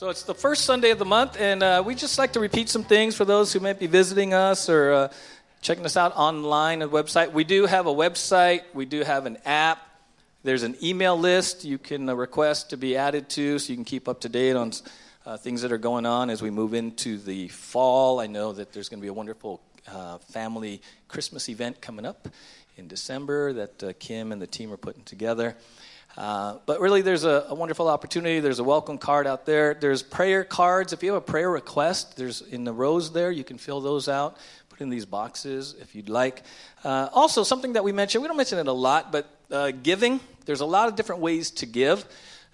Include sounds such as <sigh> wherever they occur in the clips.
So it's the first Sunday of the month, and uh, we just like to repeat some things for those who might be visiting us or uh, checking us out online the website. We do have a website, we do have an app. There's an email list you can uh, request to be added to so you can keep up to date on uh, things that are going on as we move into the fall. I know that there's going to be a wonderful uh, family Christmas event coming up in December that uh, Kim and the team are putting together. Uh, but really, there's a, a, wonderful opportunity. There's a welcome card out there. There's prayer cards. If you have a prayer request, there's in the rows there. You can fill those out, put in these boxes if you'd like. Uh, also, something that we mentioned, we don't mention it a lot, but uh, giving. There's a lot of different ways to give.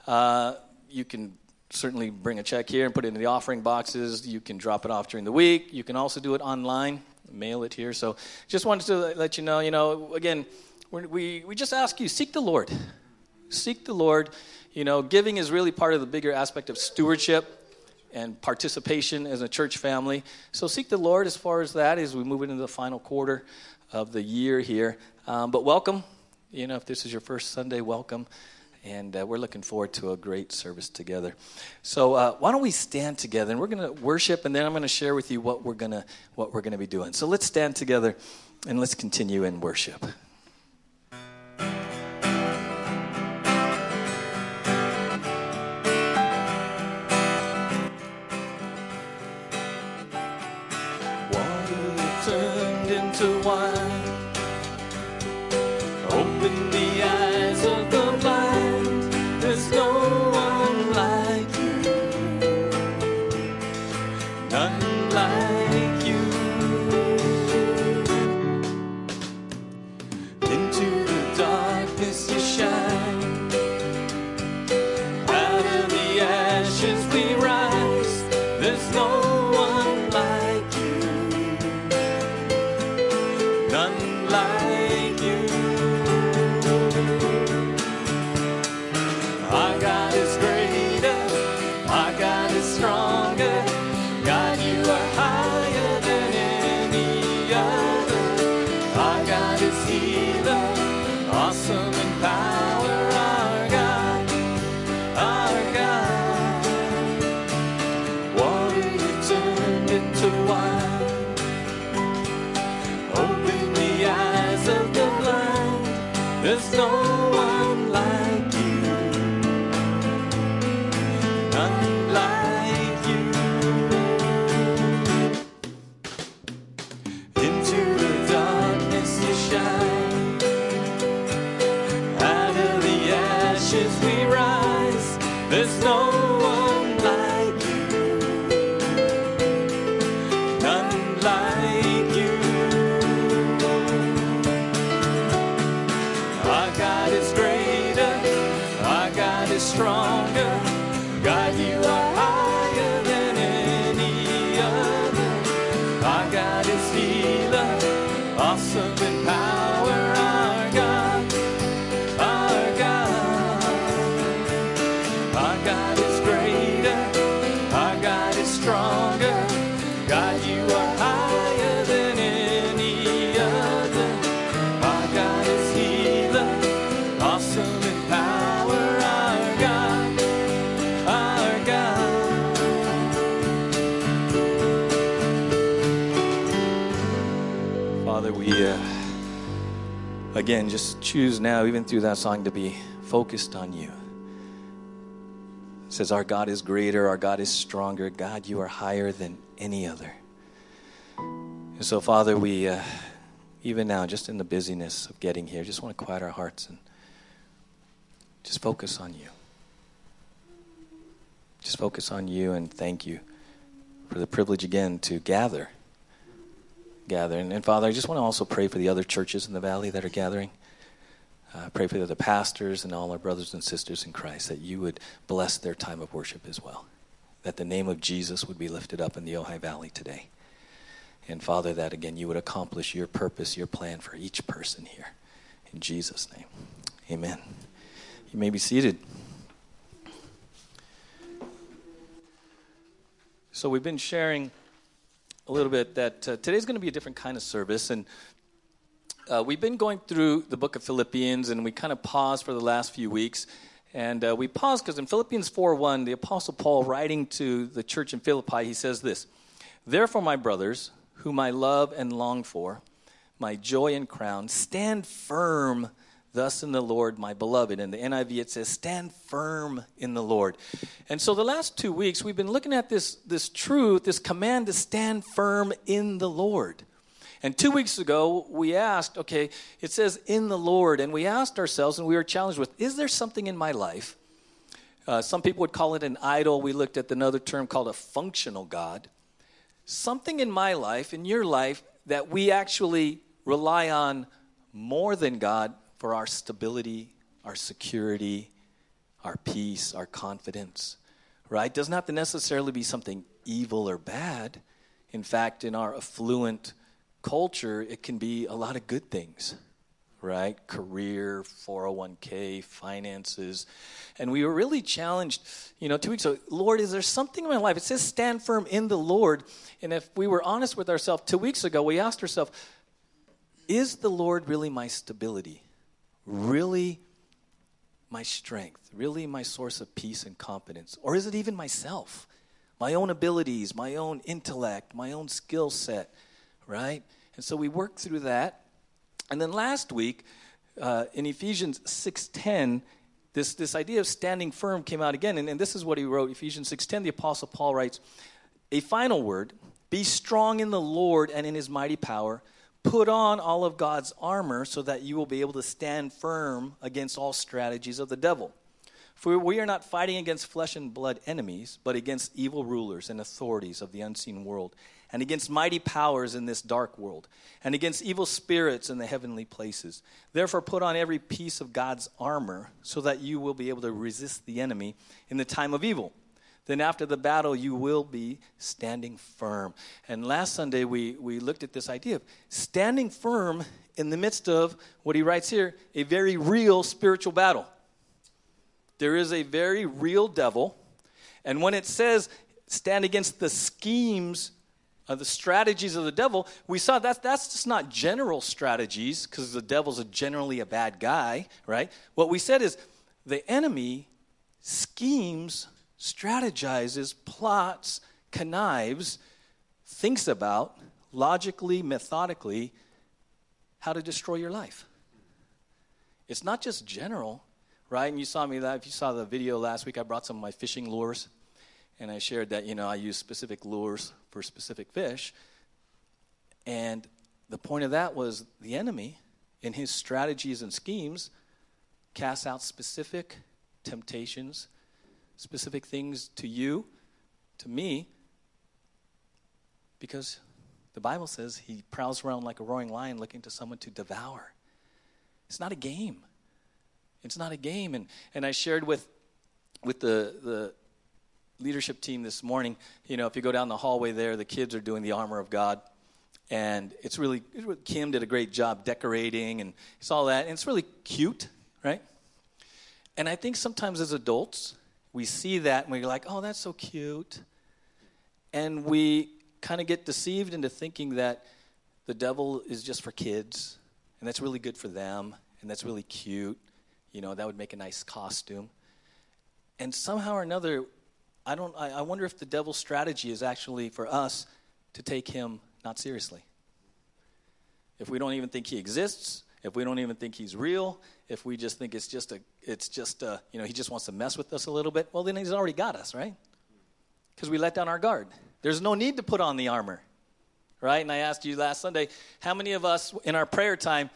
Uh, you can certainly bring a check here and put it in the offering boxes. You can drop it off during the week. You can also do it online, mail it here. So just wanted to let you know, you know, again, we, we just ask you, seek the Lord. Seek the Lord. You know, giving is really part of the bigger aspect of stewardship and participation as a church family. So seek the Lord as far as that as we move into the final quarter of the year here. Um, but welcome. You know, if this is your first Sunday, welcome. And uh, we're looking forward to a great service together. So uh, why don't we stand together and we're going to worship, and then I'm going to share with you what we're going to what we're going to be doing. So let's stand together and let's continue in worship. Choose now, even through that song, to be focused on you. It says, Our God is greater, our God is stronger. God, you are higher than any other. And so, Father, we, uh, even now, just in the busyness of getting here, just want to quiet our hearts and just focus on you. Just focus on you and thank you for the privilege again to gather gather. And, and, Father, I just want to also pray for the other churches in the valley that are gathering. Uh, pray for the other pastors and all our brothers and sisters in Christ that you would bless their time of worship as well. That the name of Jesus would be lifted up in the Ojai Valley today. And Father, that again you would accomplish your purpose, your plan for each person here. In Jesus' name. Amen. You may be seated. So we've been sharing a little bit that uh, today's going to be a different kind of service. And uh, we've been going through the book of Philippians, and we kind of paused for the last few weeks. And uh, we pause because in Philippians 4 1, the Apostle Paul, writing to the church in Philippi, he says this Therefore, my brothers, whom I love and long for, my joy and crown, stand firm thus in the Lord, my beloved. In the NIV, it says, stand firm in the Lord. And so the last two weeks, we've been looking at this, this truth, this command to stand firm in the Lord. And two weeks ago, we asked, okay, it says in the Lord, and we asked ourselves, and we were challenged with, is there something in my life? Uh, some people would call it an idol. We looked at another term called a functional God. Something in my life, in your life, that we actually rely on more than God for our stability, our security, our peace, our confidence, right? Doesn't have to necessarily be something evil or bad. In fact, in our affluent culture, it can be a lot of good things, right? Career, 401k, finances. And we were really challenged, you know, two weeks ago Lord, is there something in my life? It says stand firm in the Lord. And if we were honest with ourselves two weeks ago, we asked ourselves, is the Lord really my stability? Really my strength? Really my source of peace and confidence? Or is it even myself? My own abilities, my own intellect, my own skill set, right? And so we worked through that. And then last week, uh, in Ephesians 6.10, this, this idea of standing firm came out again. And, and this is what he wrote, Ephesians 6.10, the Apostle Paul writes, A final word, be strong in the Lord and in his mighty power. Put on all of God's armor so that you will be able to stand firm against all strategies of the devil. For we are not fighting against flesh and blood enemies, but against evil rulers and authorities of the unseen world, and against mighty powers in this dark world, and against evil spirits in the heavenly places. Therefore, put on every piece of God's armor so that you will be able to resist the enemy in the time of evil then after the battle, you will be standing firm. And last Sunday, we, we looked at this idea of standing firm in the midst of what he writes here a very real spiritual battle. There is a very real devil. And when it says stand against the schemes of the strategies of the devil, we saw that that's just not general strategies because the devil's a generally a bad guy, right? What we said is the enemy schemes strategizes, plots, connives, thinks about, logically, methodically, how to destroy your life. It's not just general, right? And you saw me that if you saw the video last week, I brought some of my fishing lures, and I shared that you know I use specific lures for specific fish. And the point of that was the enemy, in his strategies and schemes, casts out specific temptations specific things to you, to me, because the Bible says he prowls around like a roaring lion looking to someone to devour. It's not a game. It's not a game. And, and I shared with, with the, the leadership team this morning, you know, if you go down the hallway there, the kids are doing the armor of God. And it's really, Kim did a great job decorating and it's all that. And it's really cute, right? And I think sometimes as adults, we see that and we're like, oh, that's so cute. And we kind of get deceived into thinking that the devil is just for kids and that's really good for them and that's really cute. You know, that would make a nice costume. And somehow or another, I don't I, I wonder if the devil's strategy is actually for us to take him not seriously. If we don't even think he exists, if we don't even think he's real, if we just think it's just a, it's just a, you know, he just wants to mess with us a little bit, well, then he's already got us, right? Because we let down our guard. There's no need to put on the armor, right? And I asked you last Sunday, how many of us in our prayer time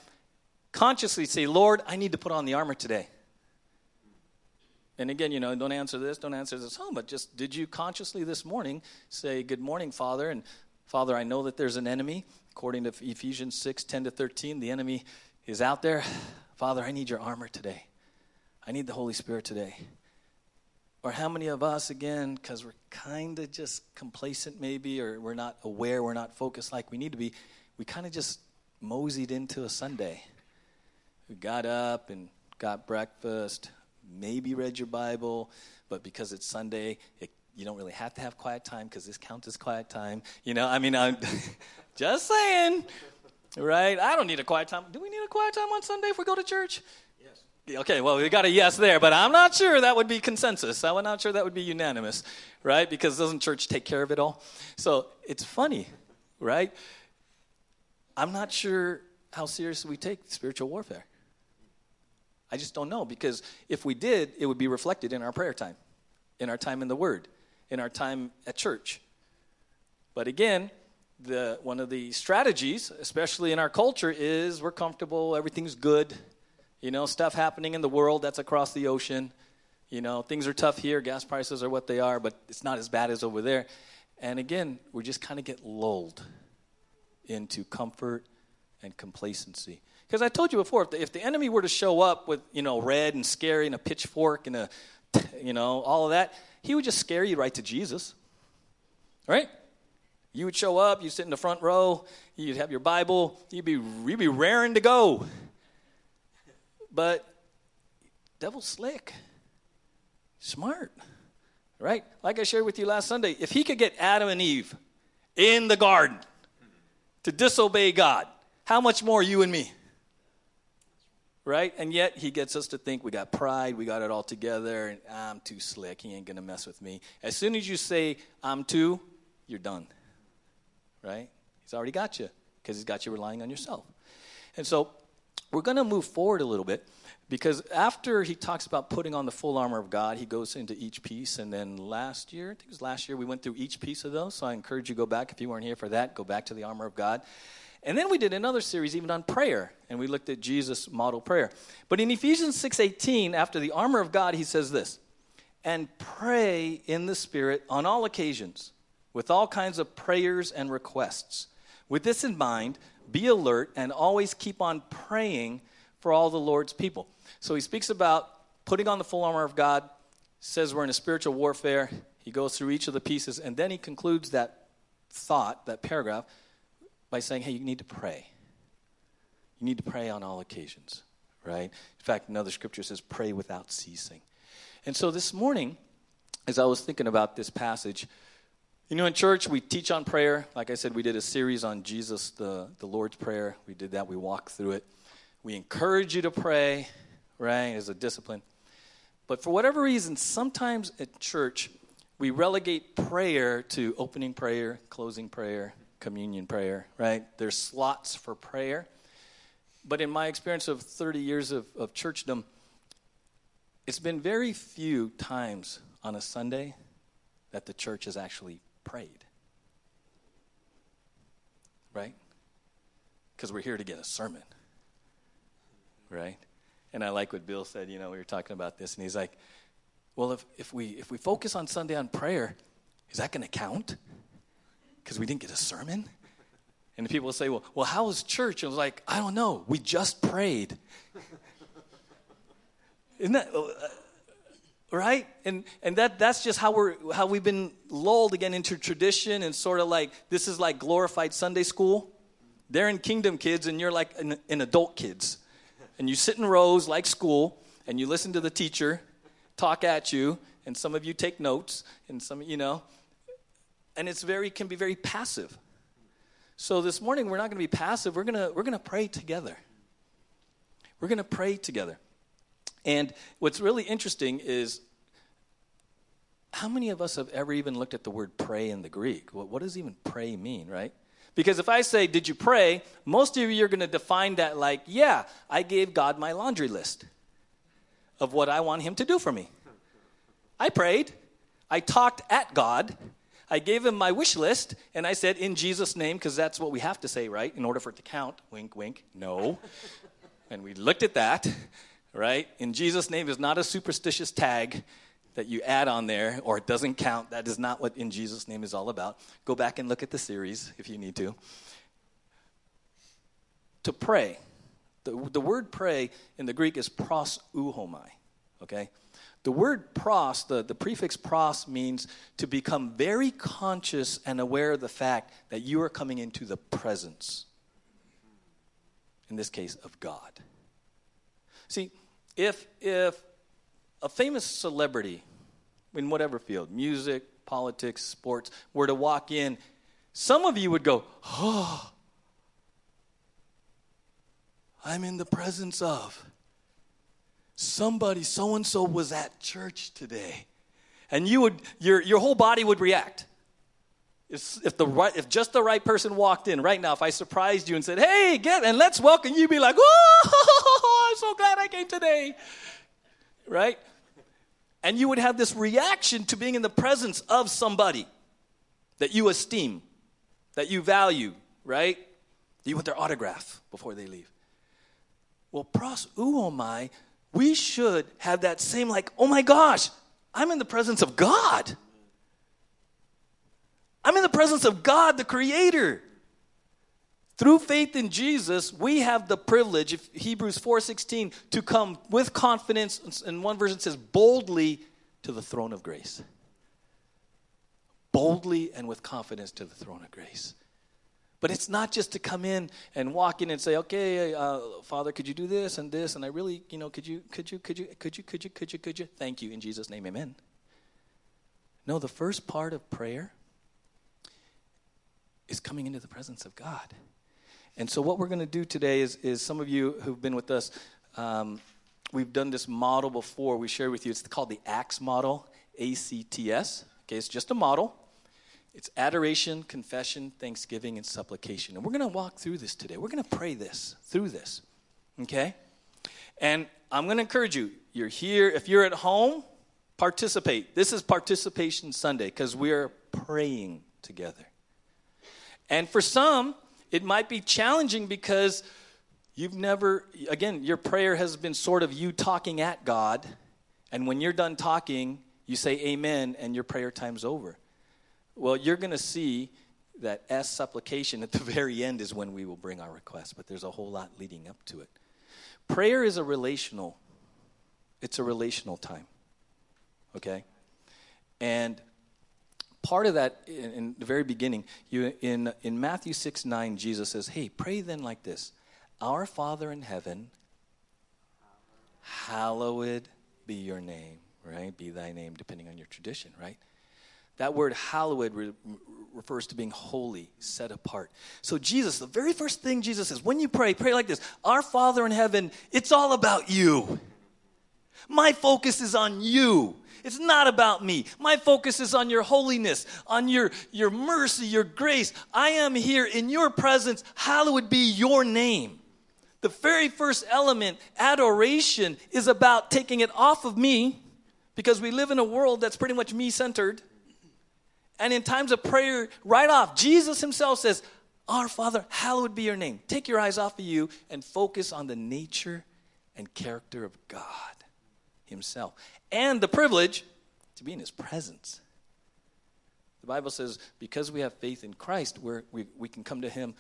consciously say, Lord, I need to put on the armor today? And again, you know, don't answer this, don't answer this home, but just did you consciously this morning say, Good morning, Father? And Father, I know that there's an enemy. According to Ephesians 6 10 to 13, the enemy is out there, <sighs> Father, I need your armor today. I need the Holy Spirit today. Or how many of us, again, because we're kind of just complacent maybe, or we're not aware, we're not focused like we need to be, we kind of just moseyed into a Sunday. We got up and got breakfast, maybe read your Bible, but because it's Sunday, it, you don't really have to have quiet time because this counts as quiet time. You know, I mean, I'm <laughs> just saying. Right? I don't need a quiet time. Do we need a quiet time on Sunday if we go to church? Yes. Okay, well, we got a yes there, but I'm not sure that would be consensus. I'm not sure that would be unanimous, right? Because doesn't church take care of it all? So it's funny, right? I'm not sure how seriously we take spiritual warfare. I just don't know because if we did, it would be reflected in our prayer time, in our time in the Word, in our time at church. But again, the, one of the strategies, especially in our culture, is we're comfortable, everything's good, you know, stuff happening in the world that's across the ocean. You know, things are tough here, gas prices are what they are, but it's not as bad as over there. And again, we just kind of get lulled into comfort and complacency. Because I told you before, if the, if the enemy were to show up with, you know, red and scary and a pitchfork and a, <laughs> you know, all of that, he would just scare you right to Jesus. Right? You would show up, you'd sit in the front row, you'd have your Bible, you'd be, you'd be raring to go. But devil's slick, smart, right? Like I shared with you last Sunday, if he could get Adam and Eve in the garden to disobey God, how much more you and me? Right? And yet he gets us to think we got pride, we got it all together, and I'm too slick. He ain't going to mess with me. As soon as you say, I'm too, you're done. Right? He's already got you because he's got you relying on yourself. And so we're going to move forward a little bit because after he talks about putting on the full armor of God, he goes into each piece. And then last year, I think it was last year, we went through each piece of those. So I encourage you go back. If you weren't here for that, go back to the armor of God. And then we did another series even on prayer, and we looked at Jesus' model prayer. But in Ephesians 6:18, after the armor of God, he says this, and pray in the Spirit on all occasions, with all kinds of prayers and requests. With this in mind, be alert and always keep on praying for all the Lord's people. So he speaks about putting on the full armor of God, says we're in a spiritual warfare. He goes through each of the pieces, and then he concludes that thought, that paragraph, by saying, hey, you need to pray. You need to pray on all occasions, right? In fact, another scripture says, pray without ceasing. And so this morning, as I was thinking about this passage, you know, in church, we teach on prayer. Like I said, we did a series on Jesus, the, the Lord's Prayer. We did that, we walked through it. We encourage you to pray, right, as a discipline. But for whatever reason, sometimes at church, we relegate prayer to opening prayer, closing prayer, communion prayer, right? There's slots for prayer. But in my experience of 30 years of, of churchdom, it's been very few times on a Sunday that the church has actually prayed. Right? Because we're here to get a sermon. Right? And I like what Bill said, you know, we were talking about this, and he's like, well, if, if, we, if we focus on Sunday on prayer, is that going to count? Because we didn't get a sermon? And the people will say, well, well, how was church? And I was like, I don't know. We just prayed. Isn't that, uh, right and and that that's just how we're how we've been lulled again into tradition and sort of like this is like glorified sunday school they're in kingdom kids and you're like in, in adult kids and you sit in rows like school and you listen to the teacher talk at you and some of you take notes and some you know and it's very can be very passive so this morning we're not going to be passive we're going to we're going to pray together we're going to pray together and what's really interesting is how many of us have ever even looked at the word pray in the Greek? What, what does even pray mean, right? Because if I say, Did you pray? most of you are going to define that like, Yeah, I gave God my laundry list of what I want Him to do for me. I prayed, I talked at God, I gave Him my wish list, and I said, In Jesus' name, because that's what we have to say, right? In order for it to count. Wink, wink. No. <laughs> and we looked at that right? In Jesus' name is not a superstitious tag that you add on there or it doesn't count. That is not what in Jesus' name is all about. Go back and look at the series if you need to. To pray. The, the word pray in the Greek is pros uhomai, okay? The word pros, the, the prefix pros, means to become very conscious and aware of the fact that you are coming into the presence, in this case, of God. See, if, if a famous celebrity in whatever field, music, politics, sports, were to walk in, some of you would go, Oh, I'm in the presence of. Somebody, so and so was at church today. And you would, your, your whole body would react. If, if, the right, if just the right person walked in right now, if I surprised you and said, hey, get, and let's welcome you, be like, oh, <laughs> I'm so glad I came today. Right? And you would have this reaction to being in the presence of somebody that you esteem, that you value, right? You want their autograph before they leave. Well, pros uomai, we should have that same, like, oh my gosh, I'm in the presence of God. I'm in the presence of God, the Creator. Through faith in Jesus, we have the privilege, if Hebrews 4:16, to come with confidence, and one version says boldly to the throne of grace. Boldly and with confidence to the throne of grace. But it's not just to come in and walk in and say, "Okay, uh, Father, could you do this and this?" And I really, you know, could you, could you, could you, could you, could you, could you, could you? Thank you in Jesus' name, Amen. No, the first part of prayer is coming into the presence of God. And so, what we're going to do today is, is some of you who've been with us, um, we've done this model before. We shared with you. It's called the ACTS model, A C T S. Okay, it's just a model. It's adoration, confession, thanksgiving, and supplication. And we're going to walk through this today. We're going to pray this, through this. Okay? And I'm going to encourage you. You're here. If you're at home, participate. This is Participation Sunday because we're praying together. And for some, it might be challenging because you've never, again, your prayer has been sort of you talking at God. And when you're done talking, you say amen and your prayer time's over. Well, you're going to see that S supplication at the <laughs> very end is when we will bring our request, but there's a whole lot leading up to it. Prayer is a relational, it's a relational time. Okay? And part of that in, in, the very beginning, you, in, in Matthew 6 9, Jesus says, Hey, pray then like this Our Father in heaven, hallowed be your name, right? Be thy name, depending on your tradition, right? That word hallowed re- refers to being holy, set apart. So, Jesus, the very first thing Jesus says, when you pray, pray like this Our Father in heaven, it's all about you. My focus is on you. It's not about me. My focus is on your holiness, on your, your mercy, your grace. I am here in your presence. Hallowed be your name. The very first element, adoration, is about taking it off of me because we live in a world that's pretty much me centered and in times of prayer, right off, Jesus himself says, Our Father, hallowed be your name. Take your eyes off of you and focus on the nature and character of God himself and the privilege to be in his presence. The Bible says, because we have faith in Christ, we we, can come to him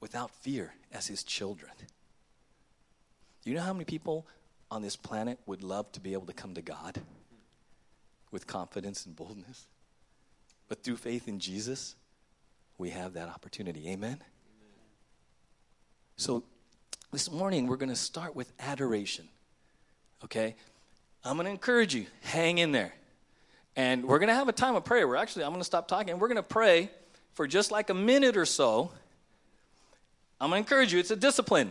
without fear as his children. Do you know how many people on this planet would love to be able to come to God with confidence and boldness? But through faith in Jesus, we have that opportunity. Amen? Amen. So this morning, we're going to start with adoration. Okay? I'm going to encourage you, hang in there. And we're going to have a time of prayer. We're actually, I'm going to stop talking. We're going to pray for just like a minute or so. I'm going to encourage you, it's a discipline.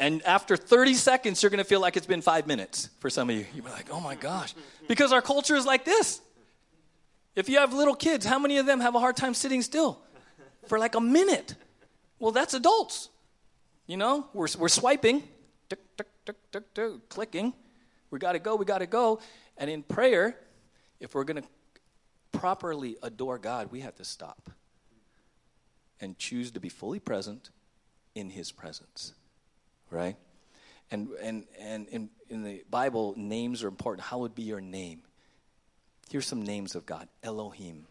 And after 30 seconds, you're going to feel like it's been five minutes for some of you. You're like, oh my gosh. Because our culture is like this. If you have little kids, how many of them have a hard time sitting still for like a minute? Well, that's adults. You know, we're, we're swiping, tick, tick, tick, tick, tick, clicking. We got to go, we got to go. And in prayer, if we're going to properly adore God, we have to stop and choose to be fully present in His presence, right? And, and, and in, in the Bible, names are important. How would be your name? Here's some names of God Elohim,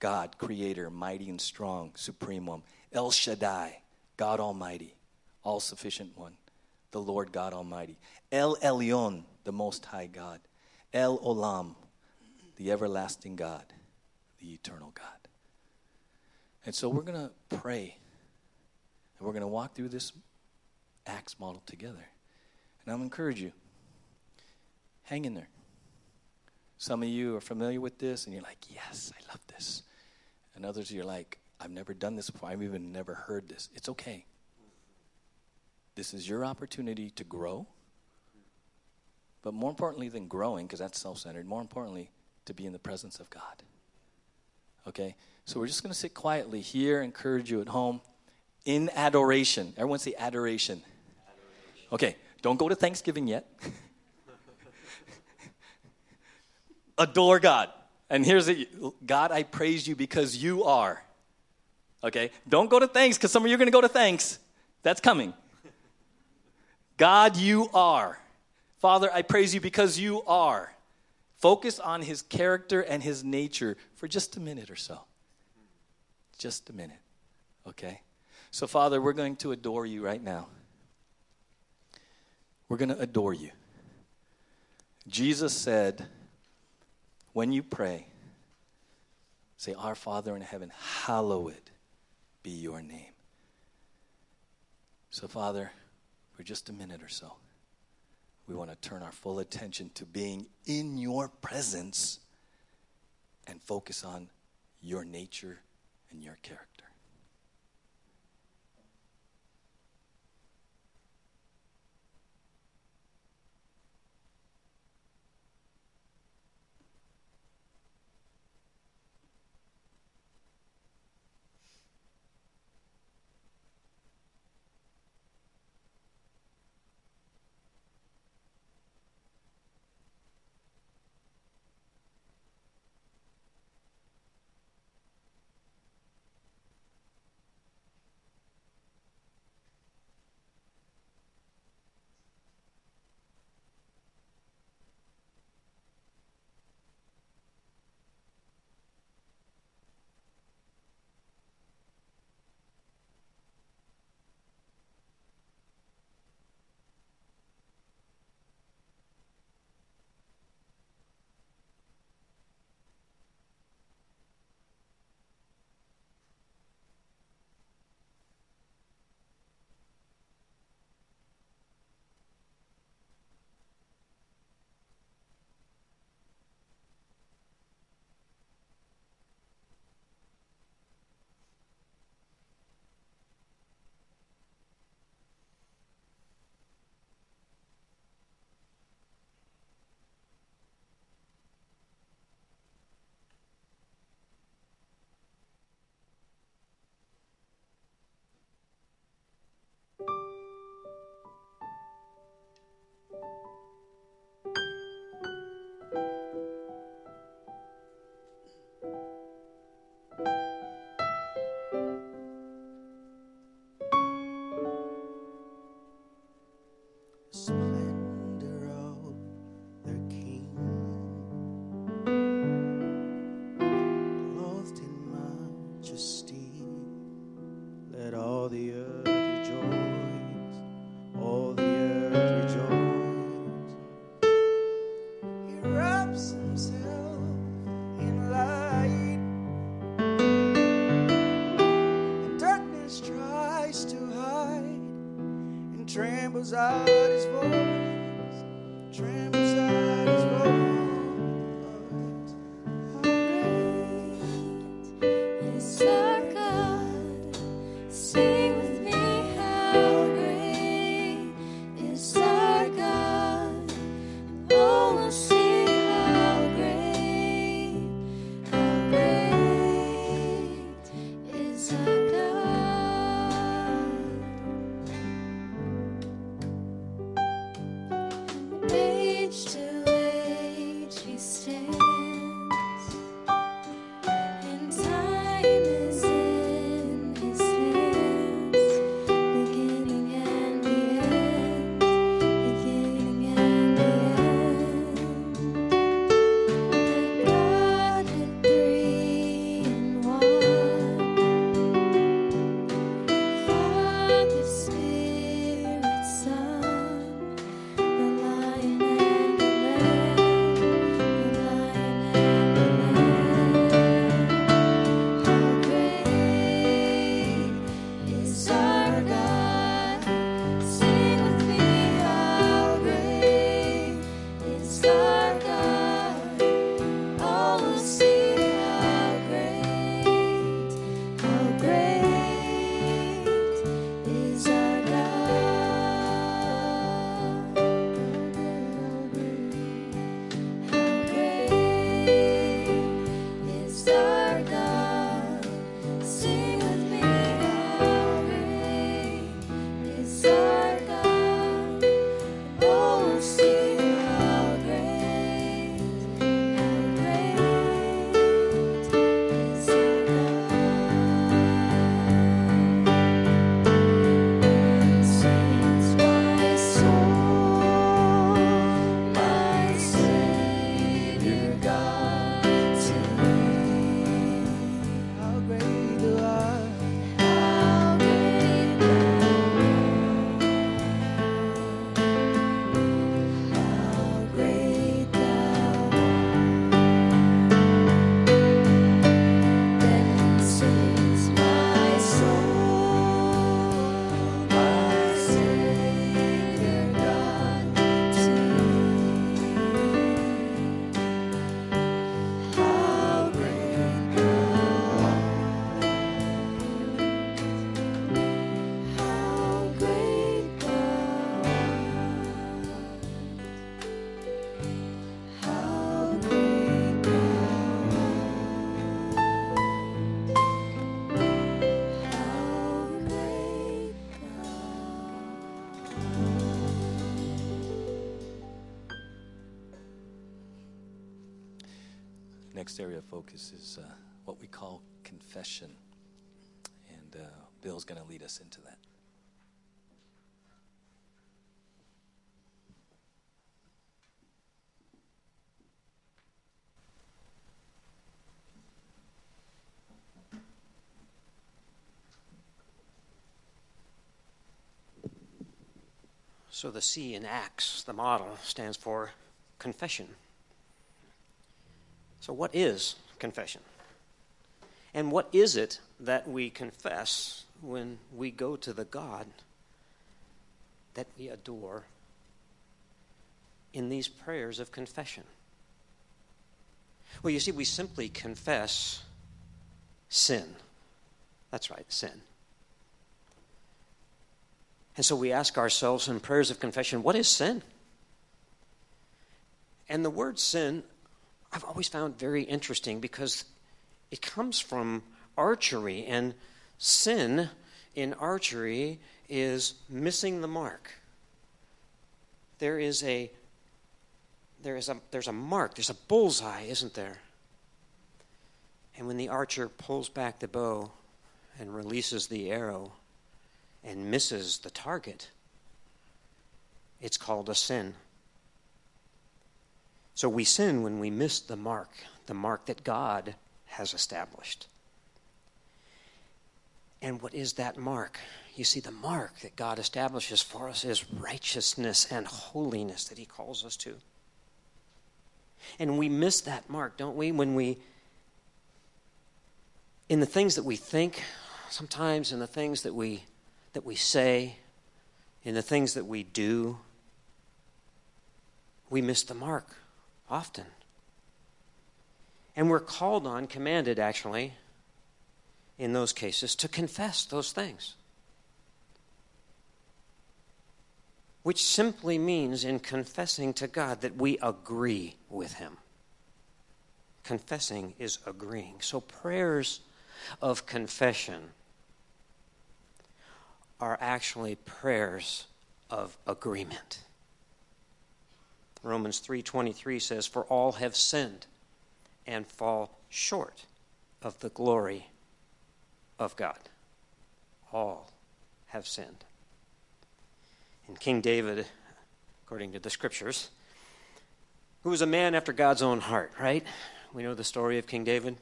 God, creator, mighty and strong, supreme one. El Shaddai, God Almighty, all sufficient one, the Lord God Almighty. El Elyon, the Most High God. El Olam, the everlasting God, the eternal God. And so we're going to pray and we're going to walk through this Acts model together. And I'm encourage you, hang in there. Some of you are familiar with this and you're like, yes, I love this. And others, you're like, I've never done this before. I've even never heard this. It's okay. This is your opportunity to grow But more importantly than growing, because that's self centered, more importantly, to be in the presence of God. Okay? So we're just going to sit quietly here, encourage you at home in adoration. Everyone say adoration. adoration. Okay, don't go to Thanksgiving yet. <laughs> Adore God. And here's it God, I praise you because you are. Okay? Don't go to thanks because some of you are going to go to thanks. That's coming. God, you are. Father, I praise you because you are. Focus on his character and his nature for just a minute or so. Just a minute. Okay? So, Father, we're going to adore you right now. We're going to adore you. Jesus said, when you pray, say, Our Father in heaven, hallowed be your name. So, Father, for just a minute or so, we want to turn our full attention to being in your presence and focus on your nature and your character. eyes. Area of focus is uh, what we call confession. And uh, Bill's going to lead us into that. So the C in Acts, the model, stands for confession. So, what is confession? And what is it that we confess when we go to the God that we adore in these prayers of confession? Well, you see, we simply confess sin. That's right, sin. And so we ask ourselves in prayers of confession, what is sin? And the word sin, I've always found very interesting because it comes from archery, and sin in archery is missing the mark. There is a there is a there's a mark, there's a bullseye, isn't there? And when the archer pulls back the bow and releases the arrow, and misses the target, it's called a sin. So we sin when we miss the mark, the mark that God has established. And what is that mark? You see, the mark that God establishes for us is righteousness and holiness that He calls us to. And we miss that mark, don't we, when we, in the things that we think, sometimes in the things that we that we say, in the things that we do, we miss the mark often. And we're called on, commanded actually, in those cases, to confess those things. Which simply means, in confessing to God, that we agree with Him. Confessing is agreeing. So, prayers of confession are actually prayers of agreement. Romans 3:23 says for all have sinned and fall short of the glory of God. All have sinned. And King David, according to the scriptures, who was a man after God's own heart, right? We know the story of King David.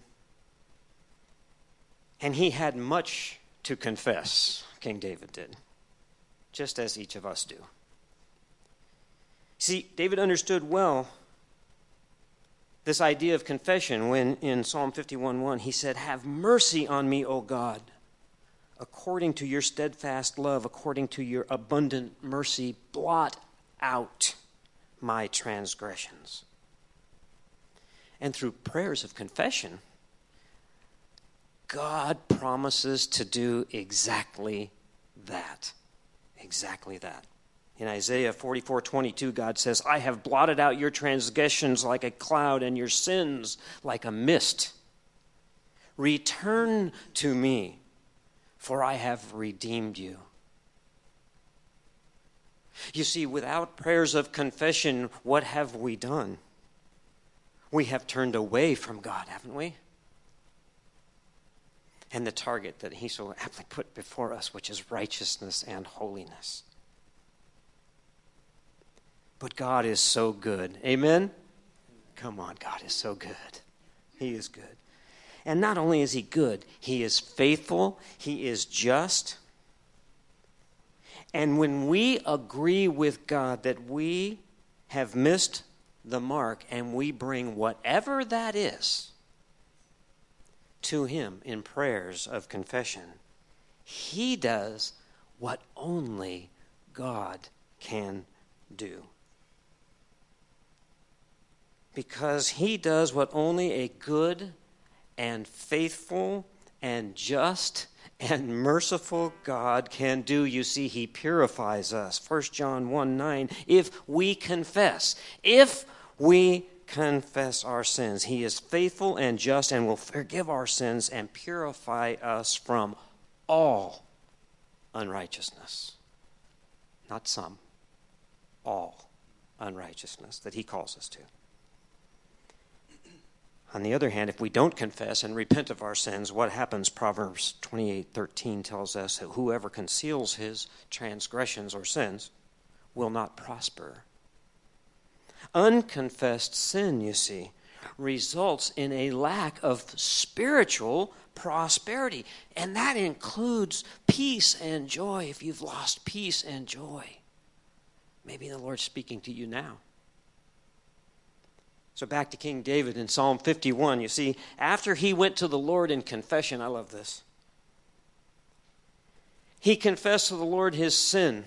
And he had much to confess. King David did, just as each of us do. See, David understood well this idea of confession when in Psalm 51:1 he said, "Have mercy on me, O God, according to your steadfast love, according to your abundant mercy, blot out my transgressions." And through prayers of confession, God promises to do exactly that. Exactly that. In Isaiah 44 22, God says, I have blotted out your transgressions like a cloud and your sins like a mist. Return to me, for I have redeemed you. You see, without prayers of confession, what have we done? We have turned away from God, haven't we? and the target that he so aptly put before us, which is righteousness and holiness. But God is so good. Amen? Come on, God is so good. He is good. And not only is He good, He is faithful, He is just. And when we agree with God that we have missed the mark and we bring whatever that is, to Him in prayers of confession, He does what only God can do. Because He does what only a good and faithful and just and merciful God can do. You see, He purifies us. 1 John 1 9. If we confess, if we confess our sins. He is faithful and just and will forgive our sins and purify us from all unrighteousness. Not some, all unrighteousness that he calls us to. On the other hand, if we don't confess and repent of our sins, what happens? Proverbs 28:13 tells us that whoever conceals his transgressions or sins will not prosper. Unconfessed sin, you see, results in a lack of spiritual prosperity, and that includes peace and joy. If you've lost peace and joy, maybe the Lord's speaking to you now. So back to King David in Psalm 51. You see, after he went to the Lord in confession, I love this. He confessed to the Lord his sin.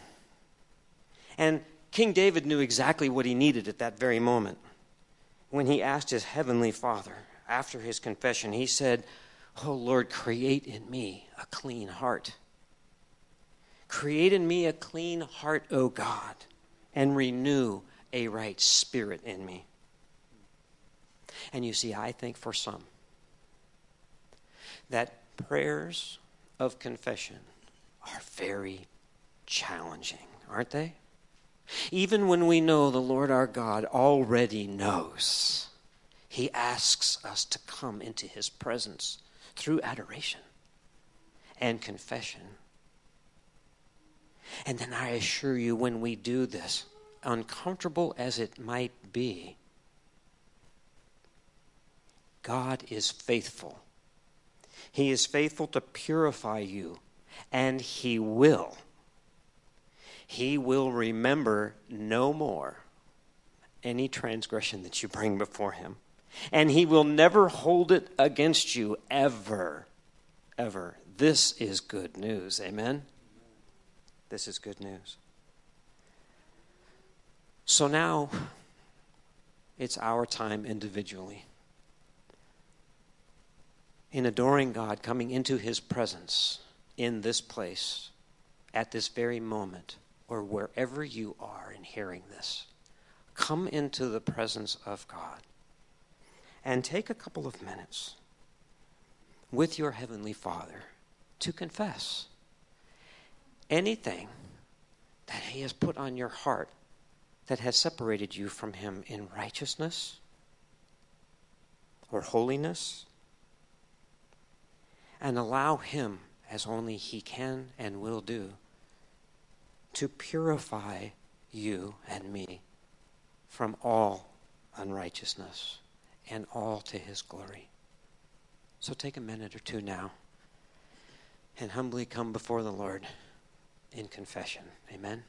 And King David knew exactly what he needed at that very moment. When he asked his heavenly Father after his confession, he said, Oh Lord, create in me a clean heart. Create in me a clean heart, O God, and renew a right spirit in me. And you see, I think for some, that prayers of confession are very challenging, aren't they? Even when we know the Lord our God already knows, He asks us to come into His presence through adoration and confession. And then I assure you, when we do this, uncomfortable as it might be, God is faithful. He is faithful to purify you, and He will. He will remember no more any transgression that you bring before Him. And He will never hold it against you ever. Ever. This is good news. Amen? This is good news. So now it's our time individually in adoring God, coming into His presence in this place at this very moment, or wherever you are in hearing this, come into the presence of God and take a couple of minutes with your Heavenly Father to confess anything that He has put on your heart that has separated you from Him in righteousness or holiness and allow Him, as only He can and will do, to purify you and me from all unrighteousness and all to His glory. So take a minute or two now and humbly come before the Lord in confession. Amen.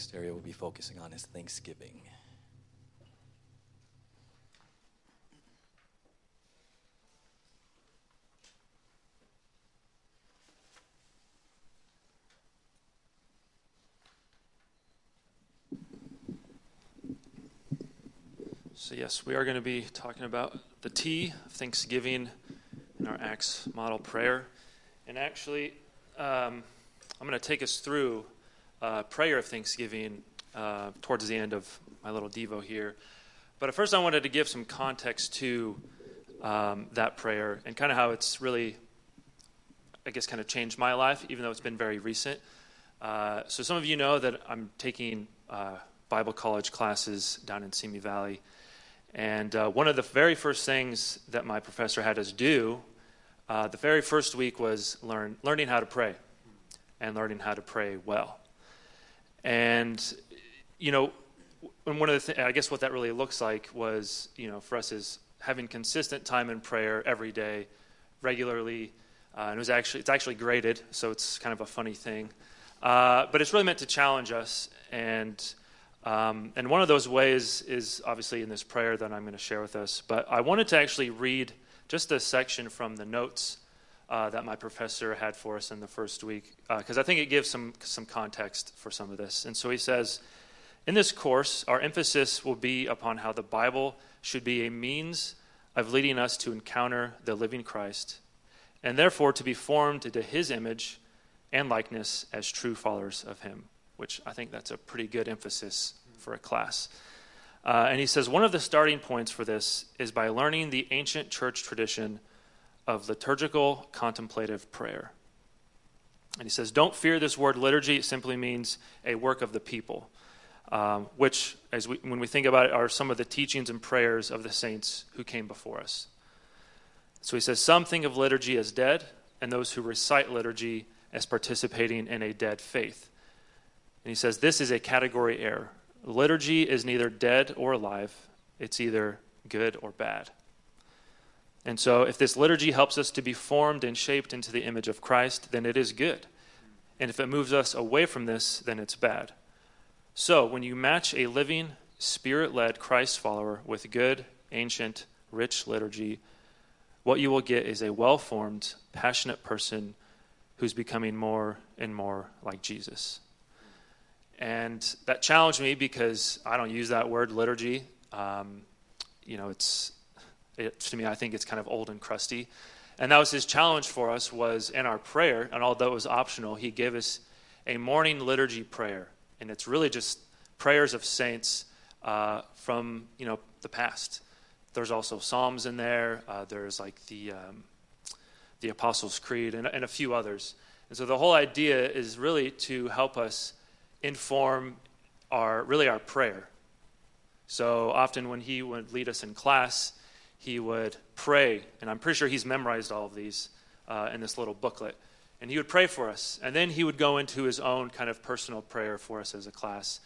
Next area we'll be focusing on is Thanksgiving. So, yes, we are going to be talking about the T Thanksgiving in our Acts model prayer. And actually, um, I'm going to take us through uh, prayer of Thanksgiving uh, towards the end of my little Devo here. But at first, I wanted to give some context to um, that prayer and kind of how it's really, I guess, kind of changed my life, even though it's been very recent. Uh, so, some of you know that I'm taking uh, Bible college classes down in Simi Valley. And uh, one of the very first things that my professor had us do, uh, the very first week was learn, learning how to pray and learning how to pray well. And, you know, and one of the things, I guess what that really looks like was, you know, for us is having consistent time in prayer every day, regularly. Uh, and it was actually, it's actually graded, so it's kind of a funny thing. Uh, but it's really meant to challenge us and um, and one of those ways is obviously in this prayer that I'm going to share with us. But I wanted to actually read just a section from the notes uh, that my professor had for us in the first week, because uh, I think it gives some, some context for some of this. And so he says In this course, our emphasis will be upon how the Bible should be a means of leading us to encounter the living Christ, and therefore to be formed into his image and likeness as true followers of him which I think that's a pretty good emphasis for a class. Uh, and he says one of the starting points for this is by learning the ancient church tradition of liturgical contemplative prayer. And he says, don't fear this word liturgy, it simply means a work of the people, um, which, as we, when we think about it, are some of the teachings and prayers of the saints who came before us. So he says, some think of liturgy as dead, and those who recite liturgy as participating in a dead faith. And he says this is a category error. Liturgy is neither dead or alive, it's either good or bad. And so, if this liturgy helps us to be formed and shaped into the image of Christ, then it is good. And if it moves us away from this, then it's bad. So, when you match a living, spirit led Christ follower with good, ancient, rich liturgy, what you will get is a well formed, passionate person who's becoming more and more like Jesus. And that challenged me because I don't use that word liturgy. Um, you know, it's, it, to me, I think it's kind of old and crusty. And that was his challenge for us was in our prayer, and although it was optional, he gave us a morning liturgy prayer. And it's really just prayers of saints uh, from, you know, the past. There's also Psalms in there. Uh, there's like the, um, the Apostles' Creed and, and a few others. And so the whole idea is really to help us inform our, really our prayer. So often when he would lead us in class, he would pray, and I'm pretty sure he's memorized all of these uh, in this little booklet. And he would pray for us, and then he would go into his own kind of personal prayer for us as a class.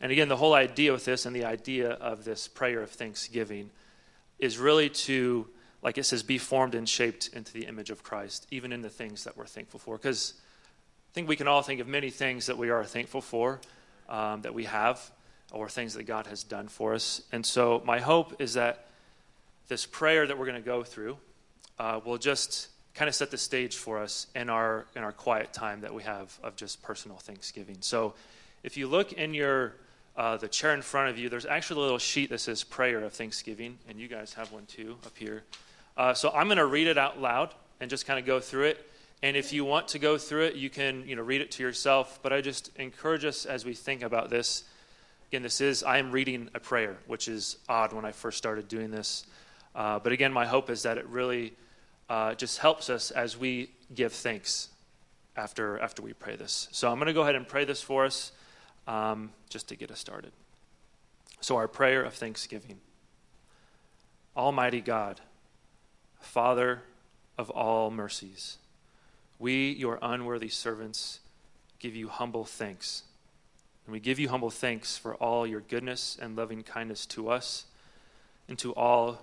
And again, the whole idea with this and the idea of this prayer of thanksgiving is really to, like it says, be formed and shaped into the image of Christ, even in the things that we're thankful for. Because I think we can all think of many things that we are thankful for, um, that we have, or things that God has done for us. And so, my hope is that this prayer that we're going to go through uh, will just kind of set the stage for us in our in our quiet time that we have of just personal thanksgiving. So, if you look in your uh, the chair in front of you, there's actually a little sheet that says prayer of thanksgiving, and you guys have one too up here. Uh, so I'm going to read it out loud and just kind of go through it. And if you want to go through it, you can you know read it to yourself. But I just encourage us as we think about this. Again, this is I am reading a prayer, which is odd when I first started doing this. Uh, but again, my hope is that it really uh, just helps us as we give thanks after, after we pray this. So I'm going to go ahead and pray this for us um, just to get us started. So, our prayer of thanksgiving Almighty God, Father of all mercies, we, your unworthy servants, give you humble thanks. And we give you humble thanks for all your goodness and loving kindness to us and to all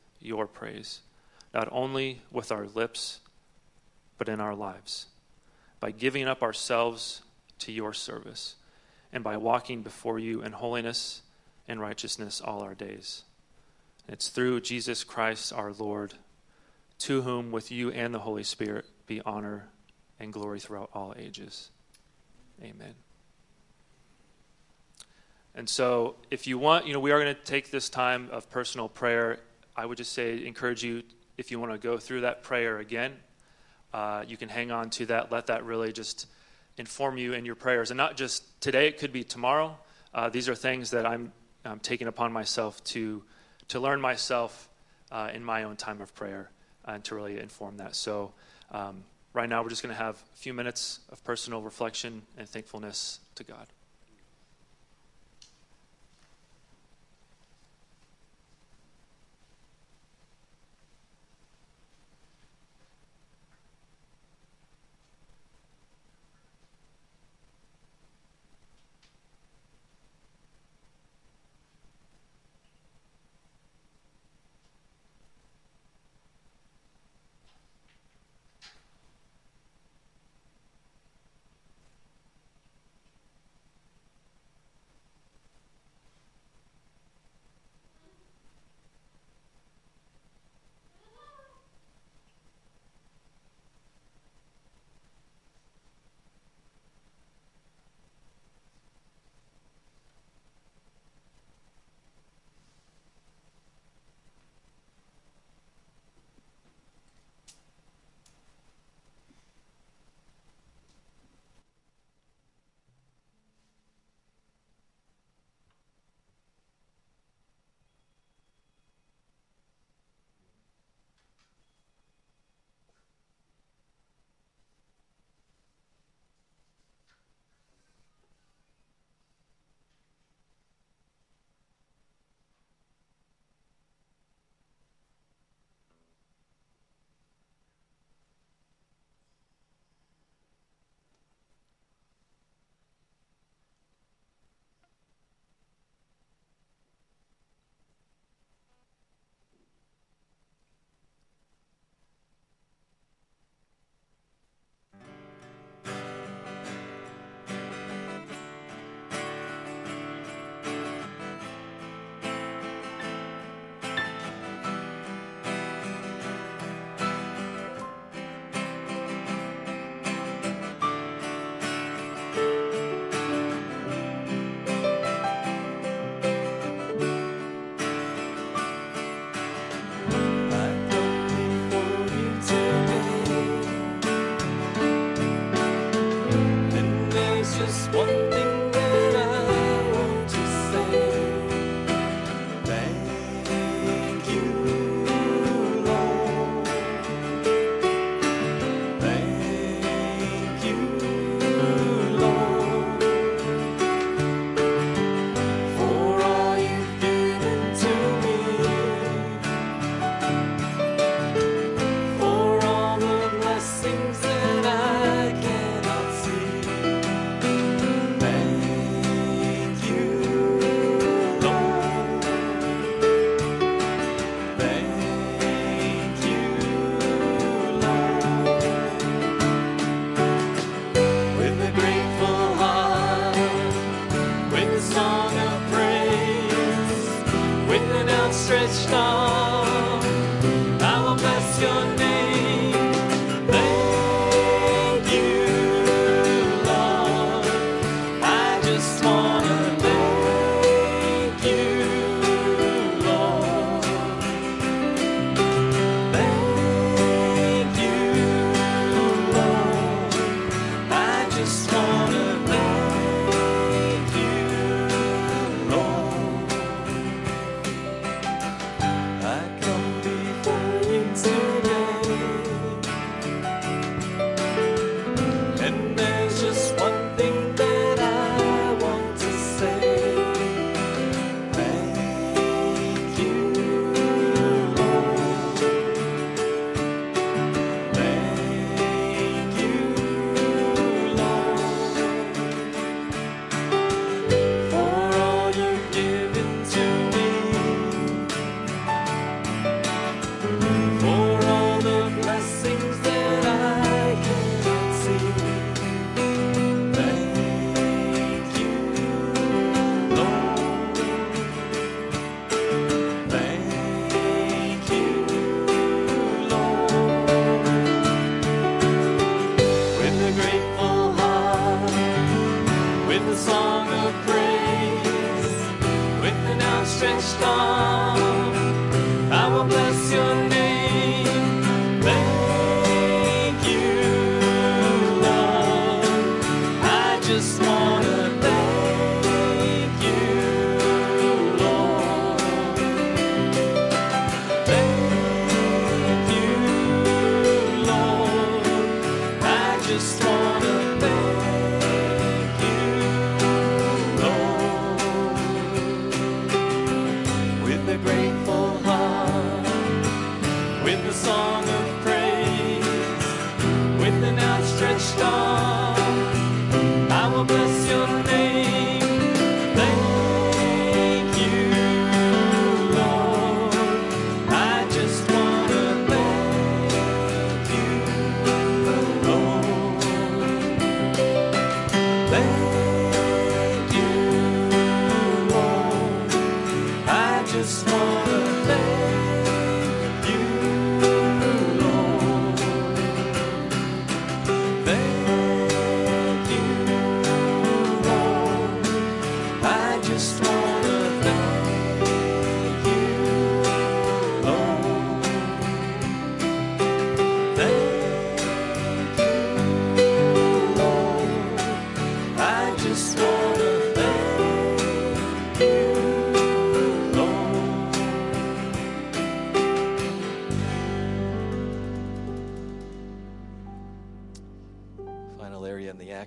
your praise, not only with our lips, but in our lives, by giving up ourselves to your service, and by walking before you in holiness and righteousness all our days. It's through Jesus Christ our Lord, to whom, with you and the Holy Spirit, be honor and glory throughout all ages. Amen. And so, if you want, you know, we are going to take this time of personal prayer I would just say, encourage you, if you want to go through that prayer again, uh, you can hang on to that. Let that really just inform you in your prayers. And not just today, it could be tomorrow. Uh, these are things that I'm, I'm, taking upon myself to, to learn myself uh, in my own time of prayer and to really inform that. So, um, right now, we're just going to have a few minutes of personal reflection and thankfulness to God.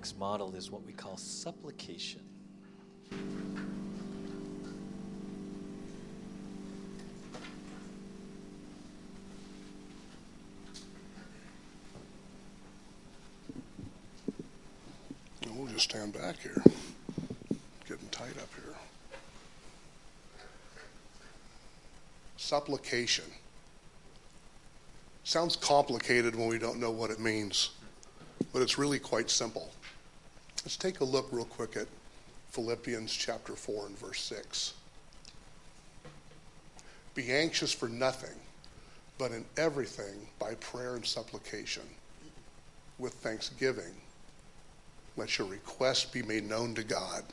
next model is what we call supplication. We'll just stand back here. Getting tight up here. Supplication. Sounds complicated when we don't know what it means, but it's really quite simple. Let's take a look real quick at Philippians chapter 4 and verse 6. Be anxious for nothing, but in everything by prayer and supplication, with thanksgiving, let your request be made known to God.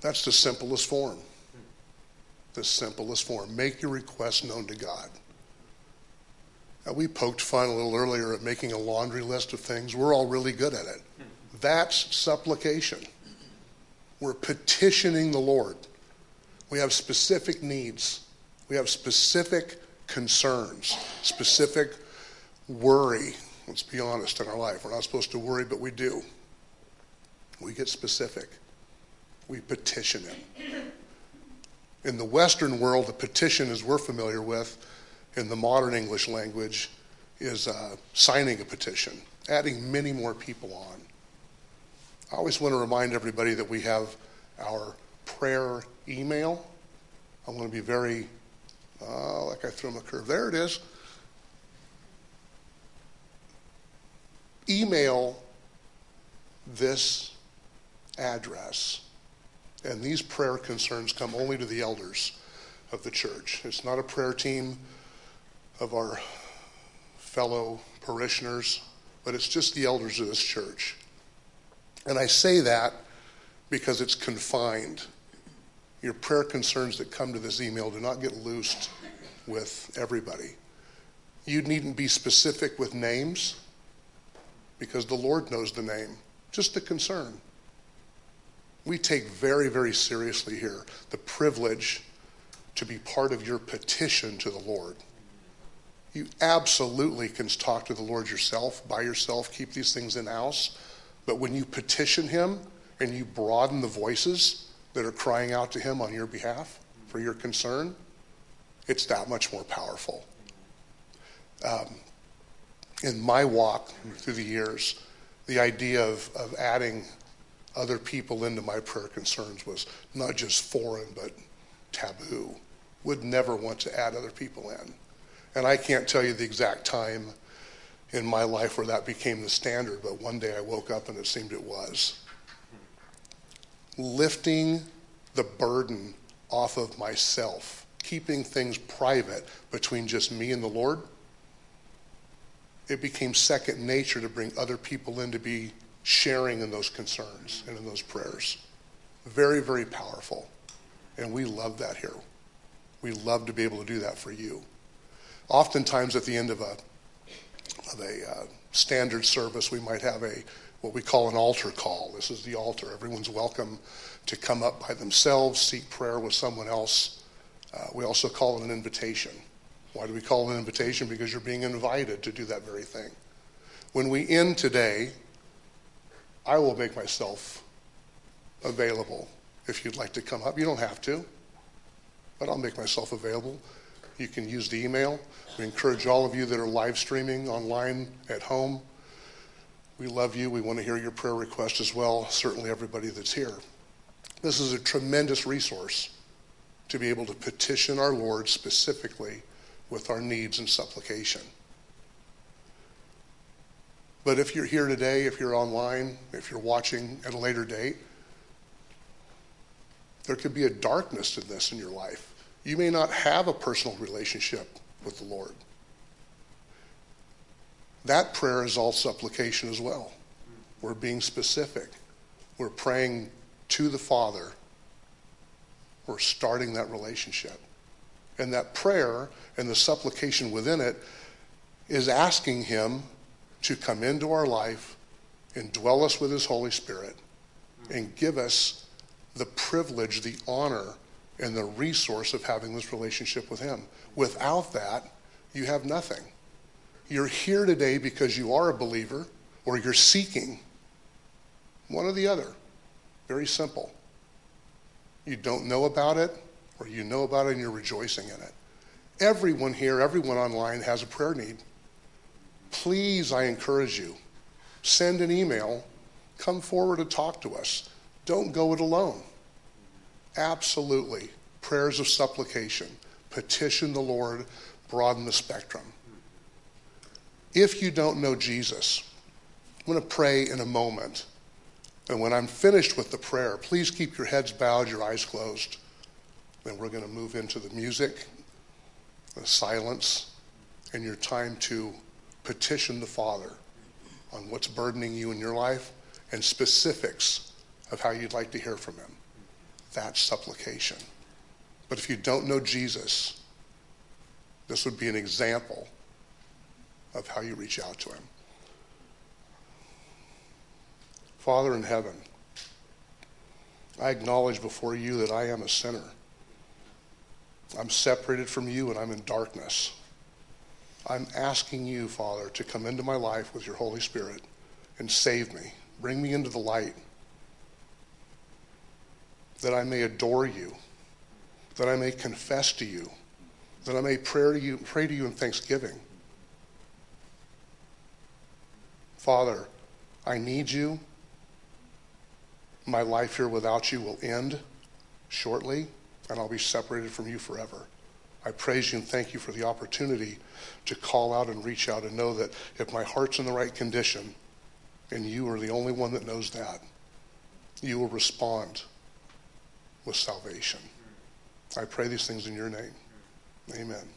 That's the simplest form. The simplest form. Make your request known to God. Now, we poked fun a little earlier at making a laundry list of things. We're all really good at it. That's supplication. We're petitioning the Lord. We have specific needs. We have specific concerns, specific worry. Let's be honest in our life. We're not supposed to worry, but we do. We get specific. We petition Him. In the Western world, the petition, as we're familiar with in the modern English language, is uh, signing a petition, adding many more people on. I always want to remind everybody that we have our prayer email. I want to be very, uh, like I threw him a curve. There it is. Email this address, and these prayer concerns come only to the elders of the church. It's not a prayer team of our fellow parishioners, but it's just the elders of this church. And I say that because it's confined. Your prayer concerns that come to this email do not get loosed with everybody. You needn't be specific with names because the Lord knows the name, just the concern. We take very, very seriously here the privilege to be part of your petition to the Lord. You absolutely can talk to the Lord yourself, by yourself, keep these things in house. But when you petition Him and you broaden the voices that are crying out to Him on your behalf for your concern, it's that much more powerful. Um, in my walk through the years, the idea of, of adding other people into my prayer concerns was not just foreign, but taboo. Would never want to add other people in. And I can't tell you the exact time in my life where that became the standard, but one day I woke up and it seemed it was. Lifting the burden off of myself, keeping things private between just me and the Lord it became second nature to bring other people in to be sharing in those concerns and in those prayers. Very, very powerful. And we love that here. We love to be able to do that for you. Oftentimes, at the end of a, of a uh, standard service, we might have a what we call an altar call. This is the altar. Everyone's welcome to come up by themselves, seek prayer with someone else. Uh, we also call it an invitation. Why do we call it an invitation? Because you're being invited to do that very thing. When we end today, I will make myself available if you'd like to come up. You don't have to, but I'll make myself available. You can use the email. We encourage all of you that are live streaming online at home. We love you. We want to hear your prayer request as well, certainly everybody that's here. This is a tremendous resource to be able to petition our Lord specifically with our needs and supplication. But if you're here today, if you're online, if you're watching at a later date, there could be a darkness in this in your life. You may not have a personal relationship with the Lord. That prayer is all supplication as well. We're being specific. We're praying to the Father. We're starting that relationship. And that prayer and the supplication within it is asking Him to come into our life and dwell us with His Holy Spirit and give us the privilege, the honor, and the resource of having this relationship with Him. Without that, you have nothing. You're here today because you are a believer or you're seeking one or the other. Very simple. You don't know about it, or you know about it and you're rejoicing in it. Everyone here, everyone online has a prayer need. Please, I encourage you, send an email, come forward and talk to us. Don't go it alone. Absolutely. Prayers of supplication. Petition the Lord, broaden the spectrum. If you don't know Jesus, I'm going to pray in a moment. And when I'm finished with the prayer, please keep your heads bowed, your eyes closed. Then we're going to move into the music, the silence, and your time to petition the Father on what's burdening you in your life and specifics of how you'd like to hear from Him. That's supplication. But if you don't know Jesus, this would be an example of how you reach out to Him. Father in heaven, I acknowledge before you that I am a sinner. I'm separated from you and I'm in darkness. I'm asking you, Father, to come into my life with your Holy Spirit and save me. Bring me into the light that I may adore you, that I may confess to you, that I may pray to you, pray to you in thanksgiving. Father, I need you. My life here without you will end shortly, and I'll be separated from you forever. I praise you and thank you for the opportunity to call out and reach out and know that if my heart's in the right condition, and you are the only one that knows that, you will respond with salvation. I pray these things in your name. Amen.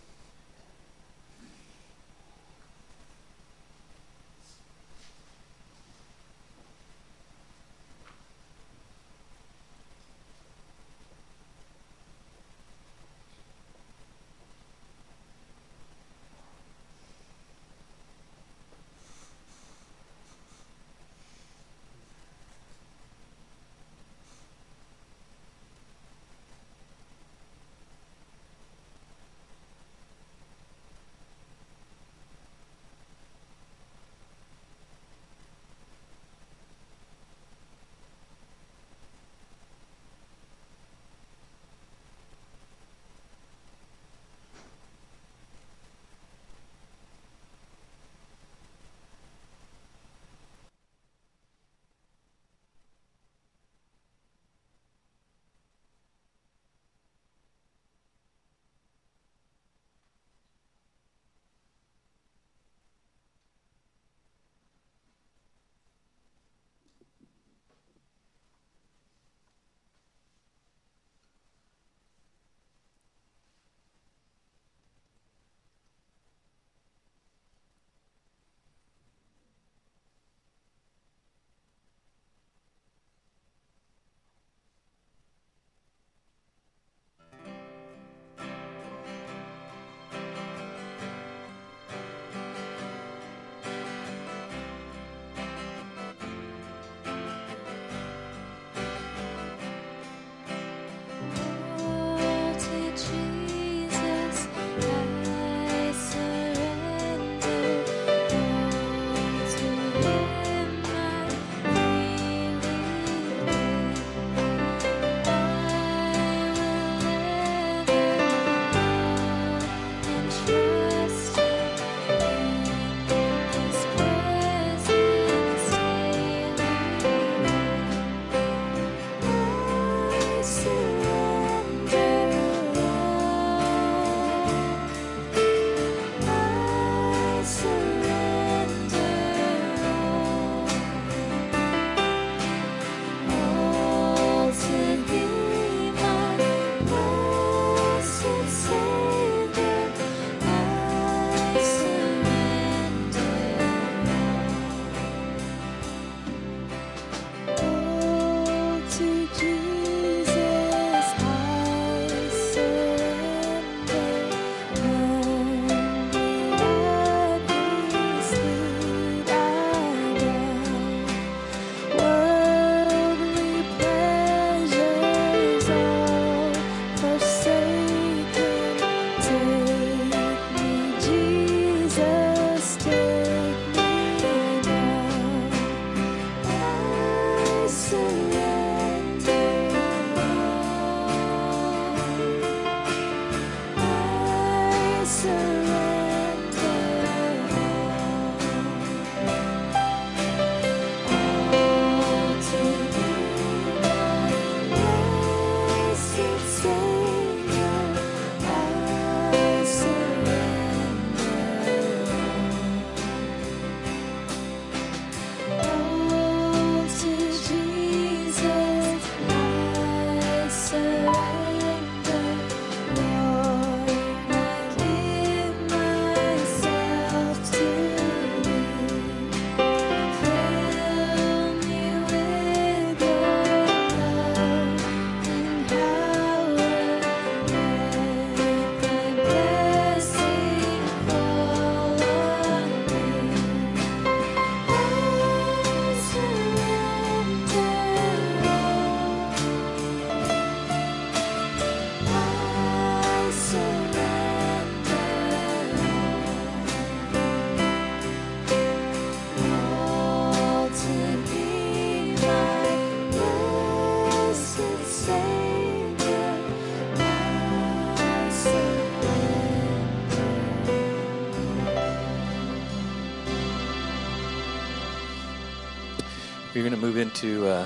We're going to move into uh,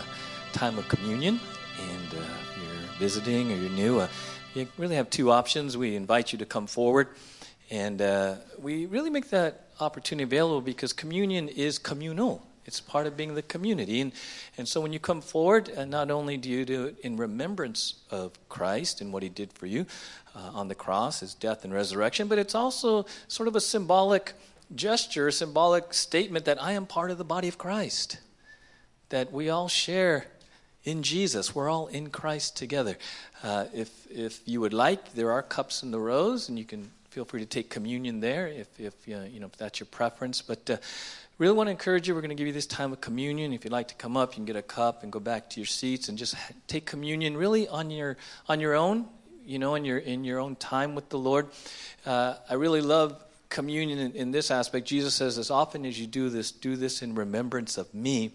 time of communion, and uh, you're visiting or you're new, uh, you really have two options. We invite you to come forward, and uh, we really make that opportunity available because communion is communal. It's part of being the community. And, and so when you come forward, uh, not only do you do it in remembrance of Christ and what he did for you uh, on the cross, his death and resurrection, but it's also sort of a symbolic gesture, a symbolic statement that I am part of the body of Christ, that we all share in Jesus. We're all in Christ together. Uh, if, if you would like, there are cups in the rows, and you can feel free to take communion there if, if, uh, you know, if that's your preference. But uh, really want to encourage you. We're going to give you this time of communion. If you'd like to come up, you can get a cup and go back to your seats and just take communion really on your on your own. You know, in your in your own time with the Lord. Uh, I really love communion in, in this aspect. Jesus says, "As often as you do this, do this in remembrance of me."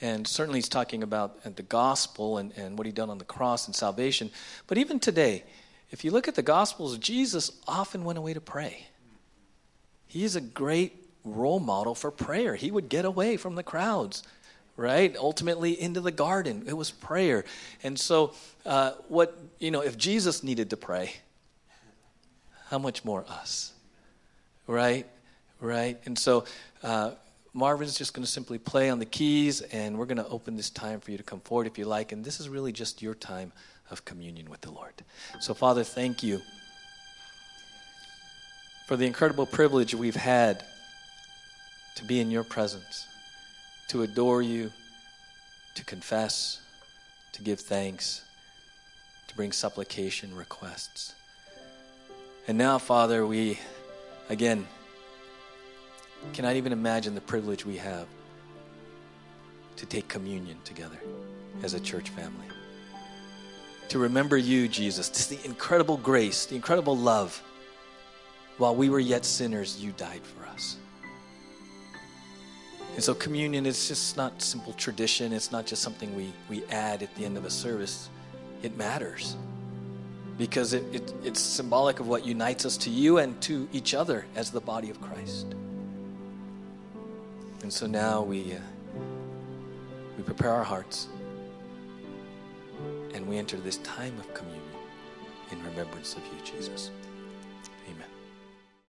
And certainly, he's talking about the gospel and, and what he done on the cross and salvation. But even today, if you look at the gospels, Jesus often went away to pray. He's a great role model for prayer. He would get away from the crowds, right? Ultimately into the garden. It was prayer. And so, uh, what, you know, if Jesus needed to pray, how much more us? Right? Right? And so, uh, Marvin's just going to simply play on the keys, and we're going to open this time for you to come forward if you like. And this is really just your time of communion with the Lord. So, Father, thank you for the incredible privilege we've had to be in your presence, to adore you, to confess, to give thanks, to bring supplication requests. And now, Father, we again cannot even imagine the privilege we have to take communion together as a church family. To remember you, Jesus, to the incredible grace, the incredible love. While we were yet sinners, you died for us. And so communion is just not simple tradition. It's not just something we, we add at the end of a service. It matters because it, it, it's symbolic of what unites us to you and to each other as the body of Christ. And so now we, uh, we prepare our hearts and we enter this time of communion in remembrance of you, Jesus.